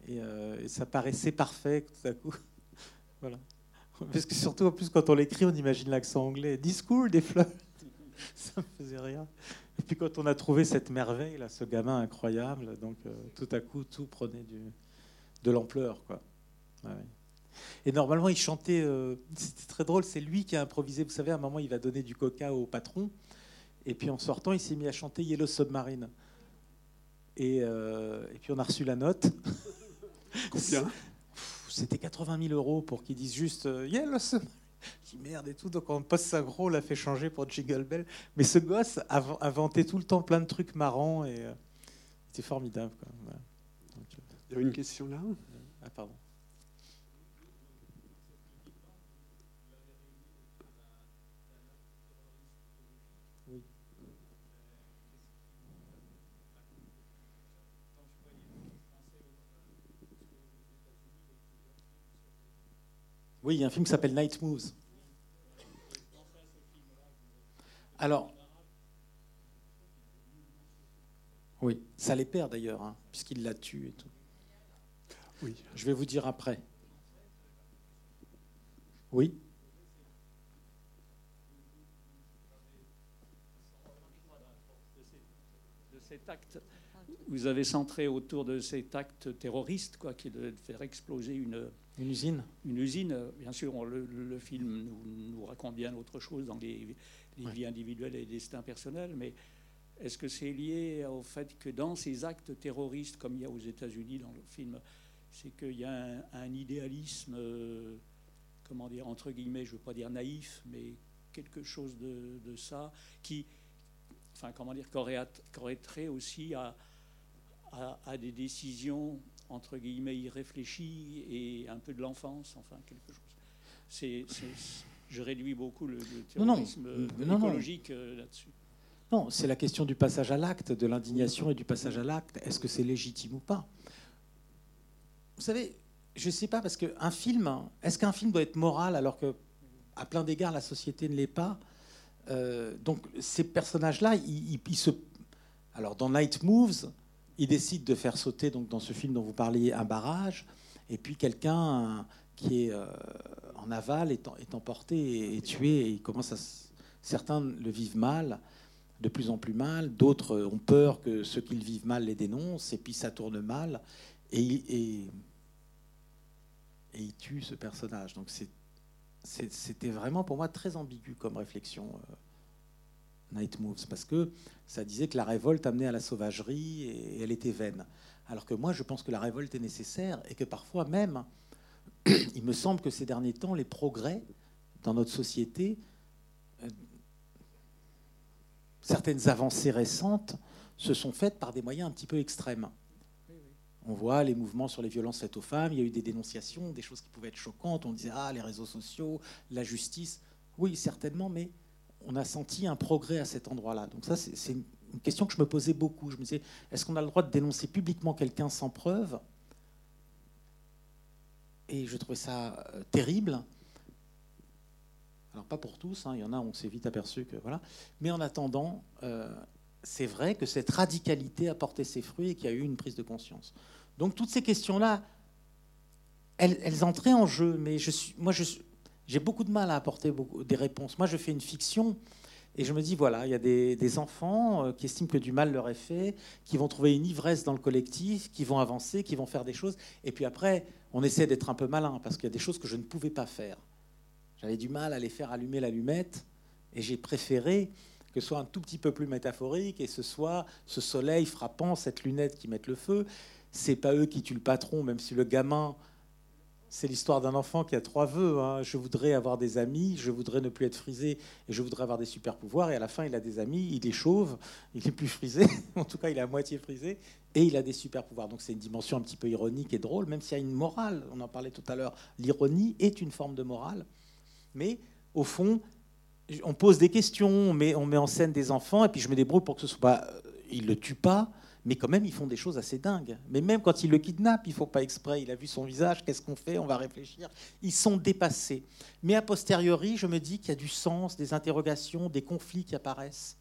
Et, ça paraissait parfait tout à coup. Voilà. Parce que surtout, en plus, quand on l'écrit, on imagine l'accent anglais. Discours des fleurs. Ça me faisait rien. Et puis quand on a trouvé cette merveille, là, ce gamin incroyable, donc euh, tout à coup, tout prenait de l'ampleur. quoi. Et normalement, il chantait, euh, c'était très drôle, c'est lui qui a improvisé. Vous savez, à un moment, il va donner du coca au patron. Et puis en sortant, il s'est mis à chanter Yellow Submarine. Et, euh, et puis on a reçu la note. Combien? C'était 80 000 euros pour qu'ils disent juste euh, Yeah, le dis merde et tout. Donc on poste gros, on l'a fait changer pour Jingle Bell. Mais ce gosse a inventé tout le temps plein de trucs marrants et euh, c'était formidable. Euh, Il y a une question là? Ah, pardon. Oui, il y a un film qui s'appelle Night Moves. Alors, oui, ça les perd d'ailleurs, hein, puisqu'il la tue et tout. Oui. Je vais vous dire après. Oui. De cet acte, vous avez centré autour de cet acte terroriste, quoi, qui est de faire exploser une, une usine Une usine, bien sûr, le, film nous, raconte bien autre chose dans les, vies individuelles et les destins personnels, mais est-ce que c'est lié au fait que dans ces actes terroristes, comme il y a aux États-Unis dans le film, c'est qu'il y a un, idéalisme, euh, comment dire, entre guillemets, je ne veux pas dire naïf, mais quelque chose de, ça, qui, enfin, comment dire, qu'aurait trait aussi à, à des décisions entre guillemets irréfléchi et un peu de l'enfance, enfin quelque chose. C'est, je réduis beaucoup le, terrorisme écologique euh, là-dessus. Non, c'est la question du passage à l'acte, de l'indignation et du passage à l'acte. Est-ce que c'est légitime ou pas? Vous savez, je ne sais pas, parce qu'un film, est-ce qu'un film doit être moral alors que, à plein d'égards, la société ne l'est pas? Euh, Donc, ces personnages-là, ils, ils, se. Alors, dans Night Moves, il décide de faire sauter, donc dans ce film dont vous parliez, un barrage, et puis quelqu'un qui est euh, en aval est, emporté et, tué, et commence à, certains le vivent mal, de plus en plus mal, d'autres ont peur que ceux qui le vivent mal les dénoncent, et puis ça tourne mal, et, il tue ce personnage. Donc c'était vraiment pour moi très ambigu comme réflexion. Night Moves, parce que ça disait que la révolte amenait à la sauvagerie et elle était vaine. Alors que moi, je pense que la révolte est nécessaire et que parfois même, il me semble que ces derniers temps, les progrès dans notre société, euh, certaines avancées récentes, se sont faites par des moyens un petit peu extrêmes. On voit les mouvements sur les violences faites aux femmes, il y a eu des dénonciations, des choses qui pouvaient être choquantes, on disait, ah, les réseaux sociaux, la justice. Oui, certainement, mais on a senti un progrès à cet endroit-là. Donc ça, c'est une question que je me posais beaucoup. Je me disais, est-ce qu'on a le droit de dénoncer publiquement quelqu'un sans preuve? Et je trouvais ça euh, terrible. Alors pas pour tous, hein, il y en a, on s'est vite aperçu que voilà. Mais en attendant, euh, c'est vrai que cette radicalité a porté ses fruits et qu'il y a eu une prise de conscience. Donc toutes ces questions-là, elles, entraient en jeu, mais je suis, moi, j'ai beaucoup de mal à apporter des réponses. Moi, je fais une fiction. Et je me dis, voilà, il y a des, enfants euh, qui estiment que du mal leur est fait, qui vont trouver une ivresse dans le collectif, qui vont avancer, qui vont faire des choses. Et puis après, on essaie d'être un peu malin, parce qu'il y a des choses que je ne pouvais pas faire. J'avais du mal à les faire allumer l'allumette, et j'ai préféré que ce soit un tout petit peu plus métaphorique, et ce soit ce soleil frappant, cette lunette qui met le feu. C'est pas eux qui tuent le patron, même si le gamin c'est l'histoire d'un enfant qui a trois vœux. Hein. Je voudrais avoir des amis, je voudrais ne plus être frisé et je voudrais avoir des super pouvoirs. Et à la fin, il a des amis, il est chauve, il est plus frisé, en tout cas, il est à moitié frisé et il a des super pouvoirs. Donc c'est une dimension un petit peu ironique et drôle, même s'il y a une morale. On en parlait tout à l'heure. L'ironie est une forme de morale. Mais au fond, on pose des questions, on met, on met en scène des enfants et puis je me débrouille pour que ce soit pas. Il le tue pas mais quand même, ils font des choses assez dingues. Mais même quand ils le kidnappent, il faut pas exprès. Il a vu son visage, qu'est-ce qu'on fait? On va réfléchir. Ils sont dépassés. Mais a posteriori, je me dis qu'il y a du sens, des interrogations, des conflits qui apparaissent.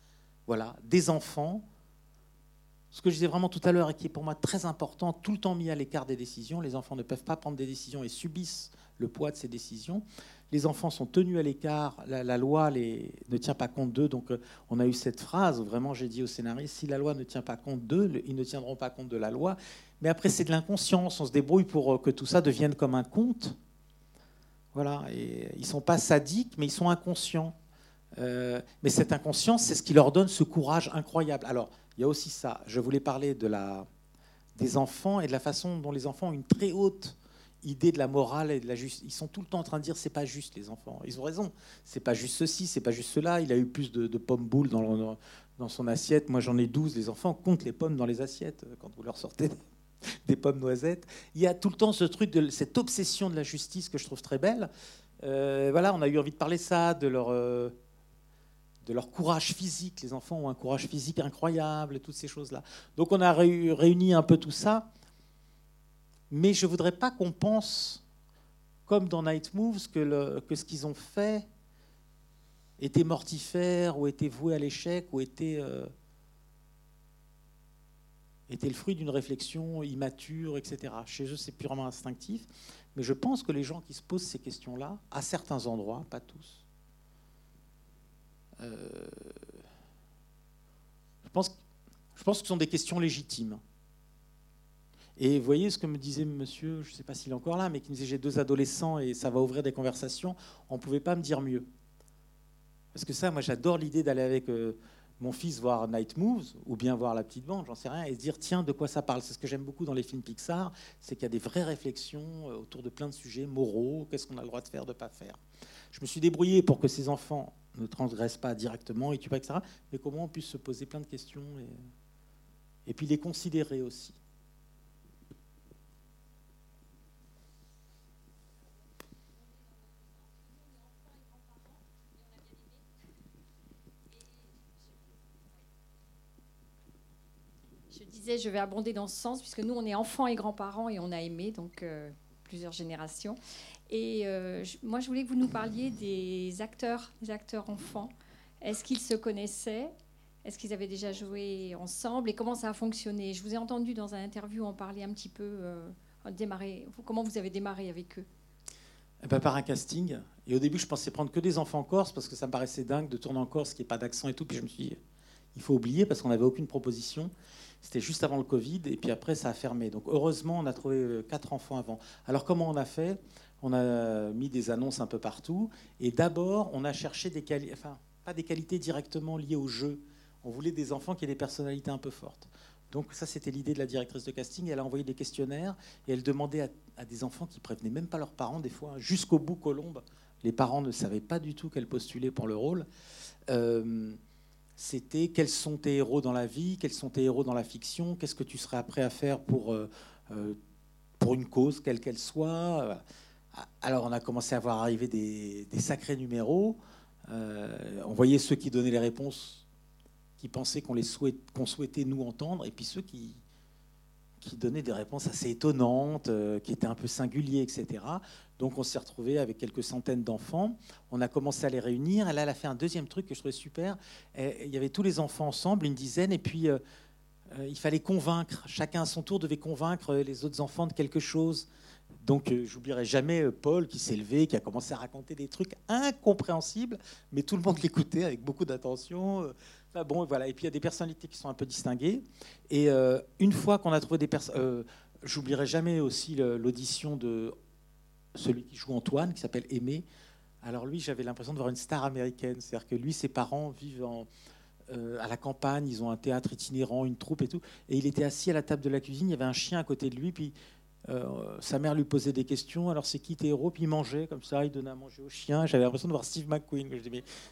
Voilà, des enfants. Ce que je disais vraiment tout à l'heure et qui est pour moi très important, tout le temps mis à l'écart des décisions. Les enfants ne peuvent pas prendre des décisions et subissent le poids de ces décisions les enfants sont tenus à l'écart, la, loi ne tient pas compte d'eux. Donc euh, on a eu cette phrase vraiment j'ai dit au scénariste, si la loi ne tient pas compte d'eux, ils ne tiendront pas compte de la loi. Mais après c'est de l'inconscience, on se débrouille pour euh, que tout ça devienne comme un conte. Voilà, et ils sont pas sadiques, mais ils sont inconscients. Euh, mais cette inconscience, c'est ce qui leur donne ce courage incroyable. Alors, il y a aussi ça. Je voulais parler des enfants et de la façon dont les enfants ont une très haute idée de la morale et de la justice. Ils sont tout le temps en train de dire c'est pas juste les enfants. Ils ont raison. C'est pas juste ceci, c'est pas juste cela. Il a eu plus de, pommes boules dans, dans son assiette. Moi j'en ai 12. Les enfants comptent les pommes dans les assiettes euh, quand vous leur sortez des pommes noisettes. Il y a tout le temps ce truc de cette obsession de la justice que je trouve très belle. Euh, voilà, on a eu envie de parler ça, de leur euh, de leur courage physique. Les enfants ont un courage physique incroyable, toutes ces choses-là. Donc on a réuni un peu tout ça. Mais je ne voudrais pas qu'on pense, comme dans Night Moves, que, ce qu'ils ont fait était mortifère ou était voué à l'échec ou était, euh, le fruit d'une réflexion immature, etc. Chez eux, c'est purement instinctif. Mais je pense que les gens qui se posent ces questions-là, à certains endroits, pas tous, euh, je pense que ce sont des questions légitimes. Et vous voyez ce que me disait monsieur, je ne sais pas s'il est encore là, mais qui me disait j'ai deux adolescents et ça va ouvrir des conversations. On ne pouvait pas me dire mieux. Parce que ça, moi j'adore l'idée d'aller avec euh, mon fils voir Night Moves ou bien voir La Petite Bande, j'en sais rien, et se dire tiens, de quoi ça parle C'est ce que j'aime beaucoup dans les films Pixar, c'est qu'il y a des vraies réflexions euh, autour de plein de sujets moraux, qu'est-ce qu'on a le droit de faire, de ne pas faire? Je me suis débrouillé pour que ces enfants ne transgressent pas directement, et tu pas, etc. Mais comment on puisse se poser plein de questions et puis les considérer aussi. Je vais abonder dans ce sens, puisque nous, on est enfants et grands-parents et on a aimé, donc euh, plusieurs générations. Et euh, moi, je voulais que vous nous parliez des acteurs, des acteurs enfants. Est-ce qu'ils se connaissaient? Est-ce qu'ils avaient déjà joué ensemble? Et comment ça a fonctionné? Je vous ai entendu dans un interview en parler un petit peu, euh. Comment vous avez démarré avec eux? Eh ben, par un casting. Et au début, je pensais prendre que des enfants corse parce que ça paraissait dingue de tourner en Corse, qui n'y pas d'accent et tout. Puis je me suis dit, il faut oublier parce qu'on n'avait aucune proposition. C'était juste avant le Covid, et puis après, ça a fermé. Donc heureusement, on a trouvé euh, quatre enfants avant. Alors comment on a fait? On a mis des annonces un peu partout, et d'abord, on a cherché des qualités, enfin, pas des qualités directement liées au jeu. On voulait des enfants qui aient des personnalités un peu fortes. Donc ça, c'était l'idée de la directrice de casting. Elle a envoyé des questionnaires et elle demandait à, des enfants qui prévenaient même pas leurs parents, des fois, jusqu'au bout Colombe. Les parents ne savaient pas du tout qu'elle postulait pour le rôle. Euh, c'était quels sont tes héros dans la vie, quels sont tes héros dans la fiction, qu'est-ce que tu serais prêt à faire pour, euh, euh, pour une cause, quelle qu'elle soit. Alors on a commencé à voir arriver des, sacrés numéros. Euh, on voyait ceux qui donnaient les réponses, qui pensaient qu'on souhaitait nous entendre, et puis ceux qui, qui donnaient des réponses assez étonnantes, euh, qui étaient un peu singuliers, etc. Donc on s'est retrouvé avec quelques centaines d'enfants. On a commencé à les réunir. Elle a fait un deuxième truc que je trouvais super. il y avait tous les enfants ensemble, une dizaine, et puis euh, euh, il fallait convaincre. Chacun à son tour devait convaincre les autres enfants de quelque chose. Donc, euh, j'oublierai jamais euh, Paul qui s'est levé, qui a commencé à raconter des trucs incompréhensibles, mais tout le monde l'écoutait avec beaucoup d'attention. Euh. Enfin, bon, voilà. Et puis, il y a des personnalités qui sont un peu distinguées. Et une fois qu'on a trouvé des personnes. j'oublierai jamais aussi l'audition de celui qui joue Antoine, qui s'appelle Aimé. Alors, lui, j'avais l'impression de voir une star américaine. C'est-à-dire que lui, ses parents vivent à la campagne, ils ont un théâtre itinérant, une troupe et tout. Et il était assis à la table de la cuisine, il y avait un chien à côté de lui, puis euh, sa mère lui posait des questions. Alors, c'est qui tes héros? Puis il mangeait comme ça, il donnait à manger au chien. J'avais l'impression de voir Steve McQueen.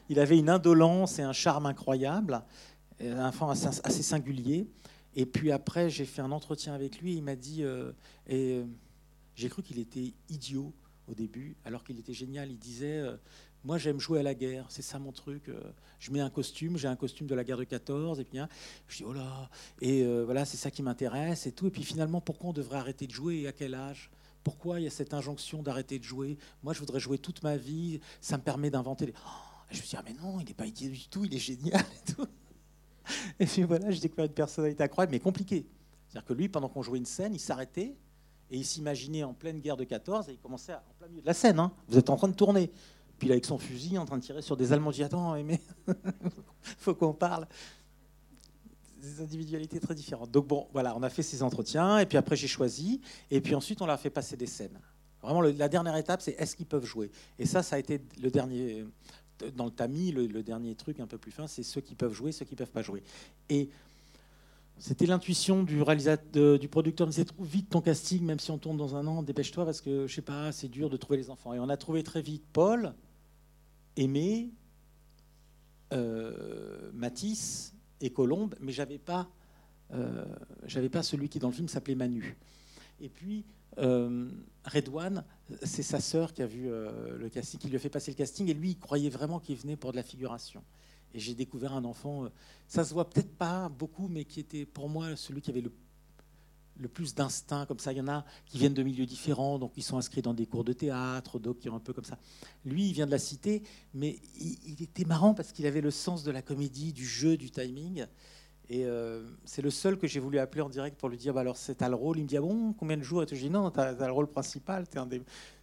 il avait une indolence et un charme incroyable, un enfant assez, singulier. Et puis après, j'ai fait un entretien avec lui. Il m'a dit, euh, et euh, j'ai cru qu'il était idiot au début, alors qu'il était génial. Il disait, moi, j'aime jouer à la guerre, c'est ça mon truc. Euh, je mets un costume, j'ai un costume de la guerre de 14, et puis hein, je dis, oh là, et euh, voilà, c'est ça qui m'intéresse, et tout. Et puis finalement, pourquoi on devrait arrêter de jouer et à quel âge? Pourquoi il y a cette injonction d'arrêter de jouer? Moi, je voudrais jouer toute ma vie, ça me permet d'inventer. Les... Oh, je me suis dit, ah, mais non, il n'est pas idiot du tout, il est génial et tout. Et puis voilà, j'ai découvert une personnalité incroyable, mais compliquée. C'est-à-dire que lui, pendant qu'on jouait une scène, il s'arrêtait et il s'imaginait en pleine guerre de 14 et il commençait en plein milieu de la scène. Hein. Vous êtes en train de tourner. Puis avec son fusil en train de tirer sur des Allemands. J'ai attends, mais faut qu'on parle. Des individualités très différentes. Donc bon, voilà, on a fait ces entretiens, et puis après j'ai choisi, et puis ensuite on leur a fait passer des scènes. Vraiment, la dernière étape, c'est est-ce qu'ils peuvent jouer Et ça, ça a été le dernier, dans le tamis, le, dernier truc un peu plus fin, c'est ceux qui peuvent jouer, ceux qui peuvent pas jouer. Et c'était l'intuition du réalisateur, du producteur. Il disait trouve vite ton casting, même si on tourne dans un an, dépêche-toi parce que je sais pas, c'est dur de trouver les enfants. Et on a trouvé très vite Paul, Aimé, euh, Matisse et Colombe, mais j'avais pas, euh, j'avais pas celui qui dans le film s'appelait Manu. Et puis euh, Redouane, c'est sa sœur qui a vu euh, le casting, qui lui a fait passer le casting, et lui, il croyait vraiment qu'il venait pour de la figuration. Et j'ai découvert un enfant, ça se voit peut-être pas beaucoup, mais qui était pour moi celui qui avait le plus d'instinct comme ça. Il y en a qui viennent de milieux différents, donc ils sont inscrits dans des cours de théâtre, d'autres qui ont un peu comme ça. Lui, il vient de la cité, mais il, était marrant parce qu'il avait le sens de la comédie, du jeu, du timing. Et euh, c'est le seul que j'ai voulu appeler en direct pour lui dire bah alors c'est le rôle? Il me dit ah bon combien de jours? Et je dis non, tu as, le rôle principal.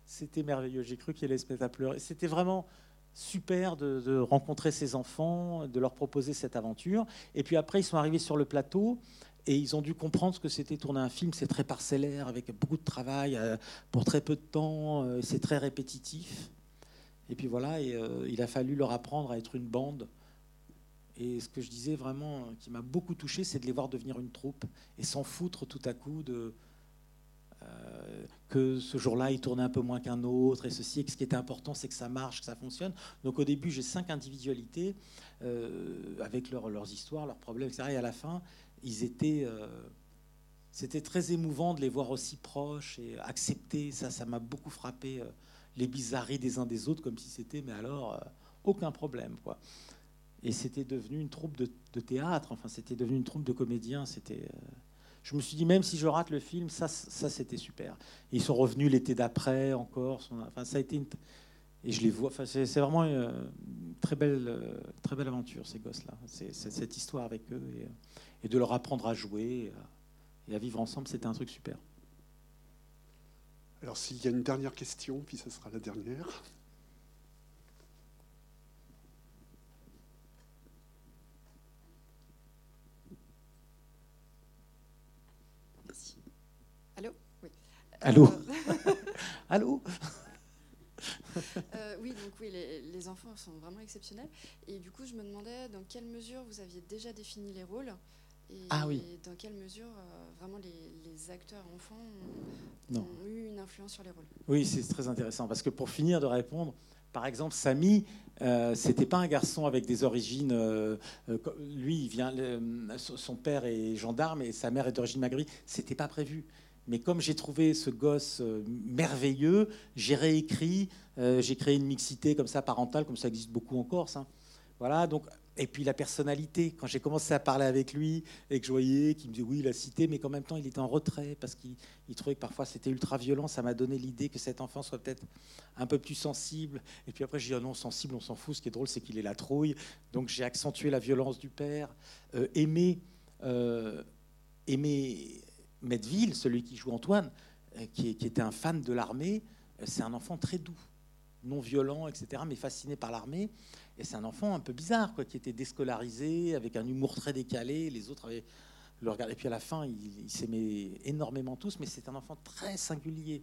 C'était merveilleux. J'ai cru qu'il allait se mettre à pleurer. C'était vraiment super de, rencontrer ces enfants, de leur proposer cette aventure. Et puis après, ils sont arrivés sur le plateau. Et ils ont dû comprendre ce que c'était tourner un film. C'est très parcellaire, avec beaucoup de travail, euh, pour très peu de temps. Euh, c'est très répétitif. Et puis voilà, et, euh, il a fallu leur apprendre à être une bande. Et ce que je disais vraiment, qui m'a beaucoup touché, c'est de les voir devenir une troupe et s'en foutre tout à coup de que ce jour-là, ils tournaient un peu moins qu'un autre et ceci. Et ce qui était important, c'est que ça marche, que ça fonctionne. Donc au début, j'ai cinq individualités avec leurs histoires, leurs problèmes, etc. Et à la fin, ils étaient. Euh, c'était très émouvant de les voir aussi proches et accepter. Ça, ça m'a beaucoup frappé. Euh, les bizarreries des uns des autres, comme si c'était, mais alors, euh, aucun problème, quoi. Et c'était devenu une troupe de, théâtre. Enfin, c'était devenu une troupe de comédiens. C'était. Je me suis dit, même si je rate le film, ça, ça c'était super. ils sont revenus l'été d'après encore. Enfin, ça a été et je les vois. Enfin, c'est vraiment une très belle, très belle aventure ces gosses-là. C'est cette histoire avec eux. Et, et de leur apprendre à jouer et à vivre ensemble, c'était un truc super. Alors s'il y a une dernière question, puis ce sera la dernière. Merci. Allô Oui. Allô euh, Allô euh, oui, donc oui, les, les, enfants sont vraiment exceptionnels. Et du coup, je me demandais dans quelle mesure vous aviez déjà défini les rôles et ah oui. dans quelle mesure euh, vraiment les, acteurs enfants ont, eu une influence sur les rôles Oui, c'est très intéressant parce que pour finir de répondre, par exemple, Samy, euh, c'était pas un garçon avec des origines. Euh, euh, lui, il vient, son père est gendarme et sa mère est d'origine maghrébine. C'était pas prévu. Mais comme j'ai trouvé ce gosse merveilleux, j'ai réécrit, j'ai créé une mixité comme ça parentale, comme ça existe beaucoup en Corse. Hein. Voilà, donc et puis la personnalité, quand j'ai commencé à parler avec lui et que je voyais qu'il me disait oui, la cité, mais qu'en même temps il était en retrait parce qu'il trouvait que parfois c'était ultra violent, ça m'a donné l'idée que cet enfant soit peut-être un peu plus sensible. Et puis après j'ai dit oh non, sensible, on s'en fout. Ce qui est drôle, c'est qu'il est la trouille. Donc j'ai accentué la violence du père. Euh, aimer, euh, aimer Medville, celui qui joue Antoine, qui, était un fan de l'armée. C'est un enfant très doux, non violent, etc., mais fasciné par l'armée. Et c'est un enfant un peu bizarre, quoi, qui était déscolarisé, avec un humour très décalé. Les autres avaient le regard. Et puis à la fin, il, s'aimait énormément tous, mais c'est un enfant très singulier,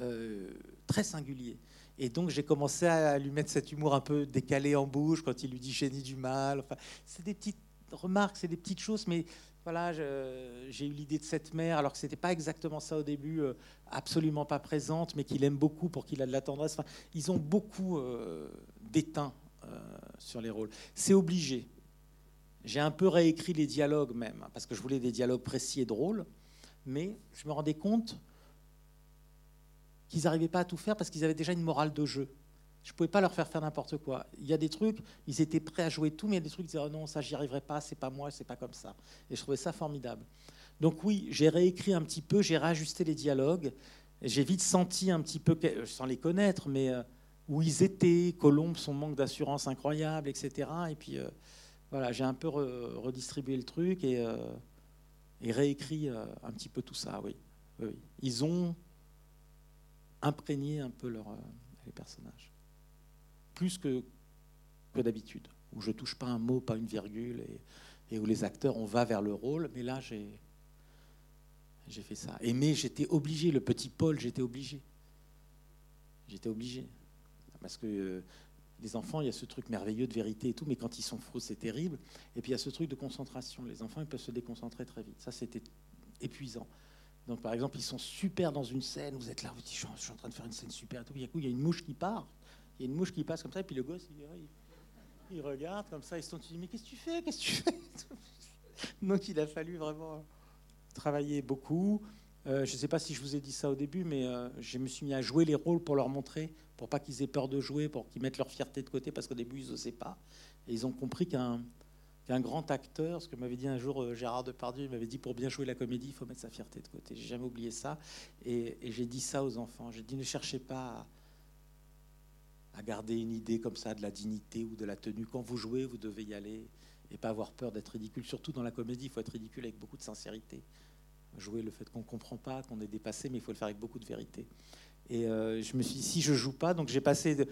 euh, très singulier. Et donc j'ai commencé à lui mettre cet humour un peu décalé en bouche quand il lui dit génie du mal. Enfin, c'est des petites remarques, c'est des petites choses, mais voilà, j'ai eu l'idée de cette mère, alors que c'était pas exactement ça au début, euh, absolument pas présente, mais qu'il aime beaucoup pour qu'il a de la tendresse. Ils ont beaucoup euh, d'éteint euh, sur les rôles. C'est obligé. J'ai un peu réécrit les dialogues même, parce que je voulais des dialogues précis et drôles, mais je me rendais compte qu'ils n'arrivaient pas à tout faire parce qu'ils avaient déjà une morale de jeu. Je ne pouvais pas leur faire faire n'importe quoi. Il y a des trucs, ils étaient prêts à jouer tout, mais il y a des trucs, ils disaient oh non, ça, j'y arriverai pas, c'est pas moi, c'est pas comme ça. Et je trouvais ça formidable. Donc oui, j'ai réécrit un petit peu, j'ai réajusté les dialogues. J'ai vite senti un petit peu, sans les connaître, mais euh, où ils étaient, Colombe, son manque d'assurance incroyable, etc. Et puis euh, voilà, j'ai un peu redistribué le truc et, euh, réécrit un petit peu tout ça, oui. oui. Ils ont imprégné un peu leur, les personnages plus que, d'habitude, où je touche pas un mot, pas une virgule, et, où les acteurs, on va vers le rôle. Mais là, j'ai, fait ça. Et mais j'étais obligé, le petit Paul, j'étais obligé. J'étais obligé. Parce que euh, les enfants, il y a ce truc merveilleux de vérité et tout, mais quand ils sont faux, c'est terrible. Et puis il y a ce truc de concentration. Les enfants, ils peuvent se déconcentrer très vite. Ça, c'était épuisant. Donc, par exemple, ils sont super dans une scène, vous êtes là, vous dites, je suis en train de faire une scène super, et tout. il y a une mouche qui part, il y a une mouche qui passe comme ça, et puis le gosse, il, regarde comme ça, il se dit Mais qu'est-ce que tu fais Qu'est-ce que tu fais Donc il a fallu vraiment travailler beaucoup. Euh, je ne sais pas si je vous ai dit ça au début, mais euh, je me suis mis à jouer les rôles pour leur montrer, pour pas qu'ils aient peur de jouer, pour qu'ils mettent leur fierté de côté, parce qu'au début, ils n'osaient pas. Et ils ont compris qu'un grand acteur, ce que m'avait dit un jour euh, Gérard Depardieu, il m'avait dit pour bien jouer la comédie, il faut mettre sa fierté de côté. J'ai jamais oublié ça. Et, et j'ai dit ça aux enfants. J'ai dit ne cherchez pas à garder une idée comme ça de la dignité ou de la tenue. Quand vous jouez, vous devez y aller et pas avoir peur d'être ridicule. Surtout dans la comédie, il faut être ridicule avec beaucoup de sincérité. Jouer le fait qu'on ne comprend pas, qu'on est dépassé, mais il faut le faire avec beaucoup de vérité. Et euh, je me suis dit, si je joue pas, donc j'ai passé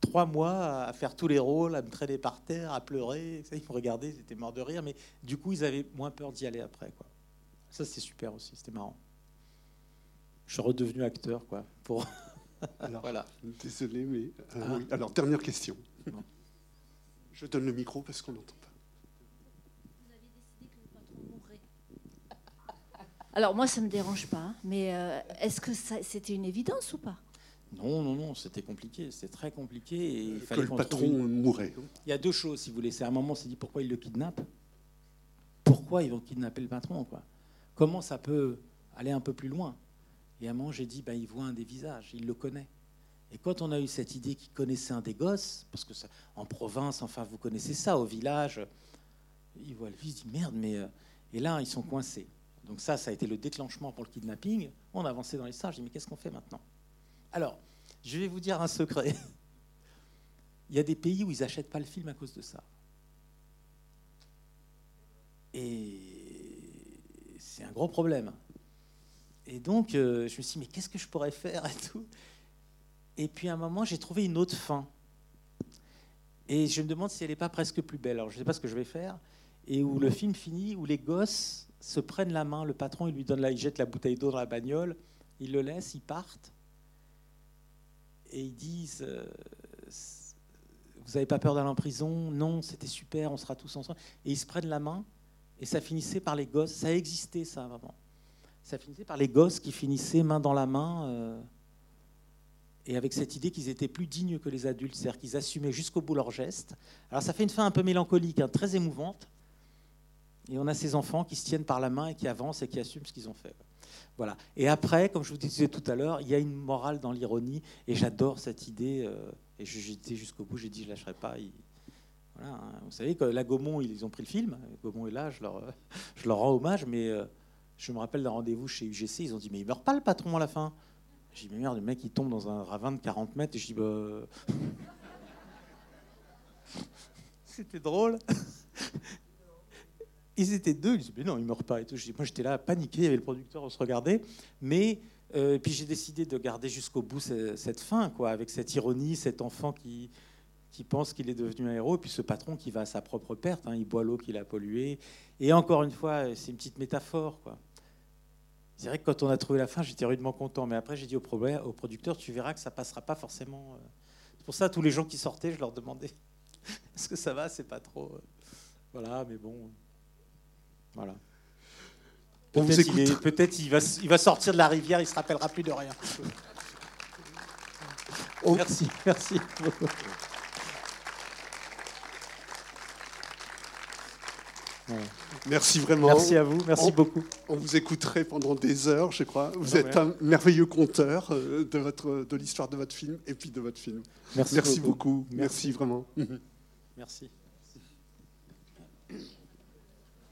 trois mois à faire tous les rôles, à me traîner par terre, à pleurer. ils me regardaient, ils étaient morts de rire, mais du coup, ils avaient moins peur d'y aller après. Quoi. Ça, c'est super aussi, c'était marrant. Je suis redevenu acteur, quoi, pour Alors, voilà. Désolé, mais. Euh, ah. Alors, dernière question. Je donne le micro parce qu'on n'entend pas. Vous avez décidé que le patron mourrait. Alors, moi, ça ne me dérange pas, mais euh, est-ce que c'était une évidence ou pas? Non, non, non, c'était compliqué, c'était très compliqué. Et il fallait que le patron mourrait. Il y a deux choses, si vous voulez. C'est à un moment, on s'est dit pourquoi ils le kidnappent Pourquoi ils vont kidnapper le patron quoi? Comment ça peut aller un peu plus loin? Et à un moment, j'ai dit, ben, il voit un des visages, il le connaît. Et quand on a eu cette idée qu'il connaissait un des gosses, parce que en province, enfin, vous connaissez ça, au village, il voit le fils, il dit merde, mais. Euh, et là, ils sont coincés. Donc, ça, ça a été le déclenchement pour le kidnapping. On a avancé dans l'histoire. Je dis, mais qu'est-ce qu'on fait maintenant? Alors, je vais vous dire un secret. il y a des pays où ils n'achètent pas le film à cause de ça. Et c'est un gros problème. Et donc, euh, je me suis dit, mais qu'est-ce que je pourrais faire et tout Et puis, à un moment, j'ai trouvé une autre fin. Et je me demande si elle n'est pas presque plus belle. Alors, je ne sais pas ce que je vais faire. Et où le film finit, où les gosses se prennent la main, le patron, il lui donne là, il jette la bouteille d'eau dans la bagnole, il le laisse, ils partent. Et ils disent, euh, vous n'avez pas peur d'aller en prison? Non, c'était super, on sera tous ensemble. Et ils se prennent la main, et ça finissait par les gosses. Ça a existé, ça, vraiment ça finissait par les gosses qui finissaient main dans la main, euh, et avec cette idée qu'ils étaient plus dignes que les adultes, c'est-à-dire qu'ils assumaient jusqu'au bout leurs gestes. Alors ça fait une fin un peu mélancolique, hein, très émouvante, et on a ces enfants qui se tiennent par la main et qui avancent et qui assument ce qu'ils ont fait. Voilà. Et après, comme je vous disais tout à l'heure, il y a une morale dans l'ironie, et j'adore cette idée. Euh, et j'étais jusqu'au bout, j'ai dit je lâcherai pas. voilà, hein. Vous savez que la Gaumont, ils ont pris le film. Gaumont est là, je leur, je leur rends hommage, mais euh, je me rappelle d'un rendez-vous chez UGC, ils ont dit Mais il meurt pas le patron à la fin J'ai dit Mais merde, le mec il tombe dans un ravin de 40 mètres. Et je dis Bah. C'était drôle. Ils étaient deux, ils disaient Mais non, il meurt pas et tout. Je dis, Moi j'étais là paniqué, il y avait le producteur, on se regardait. Mais et puis j'ai décidé de garder jusqu'au bout cette fin, quoi, avec cette ironie, cet enfant qui, qui pense qu'il est devenu un héros, et puis ce patron qui va à sa propre perte, hein, il boit l'eau qu'il a polluée. Et encore une fois, c'est une petite métaphore. Quoi. C'est vrai que quand on a trouvé la fin, j'étais rudement content, mais après j'ai dit au, au producteur, tu verras que ça passera pas forcément. Euh. C'est pour ça, tous les gens qui sortaient, je leur demandais, est-ce que ça va C'est pas trop. Euh. Voilà, mais bon. Voilà. Peut-être il, va, il va sortir de la rivière, il se rappellera plus de rien. Merci, merci. Merci vraiment. Merci à vous, merci beaucoup. On vous écouterait pendant des heures, je crois. Vous êtes un merveilleux conteur euh, de, votre, de l'histoire de votre film et puis de votre film. Merci, beaucoup. Merci. merci vraiment. Merci.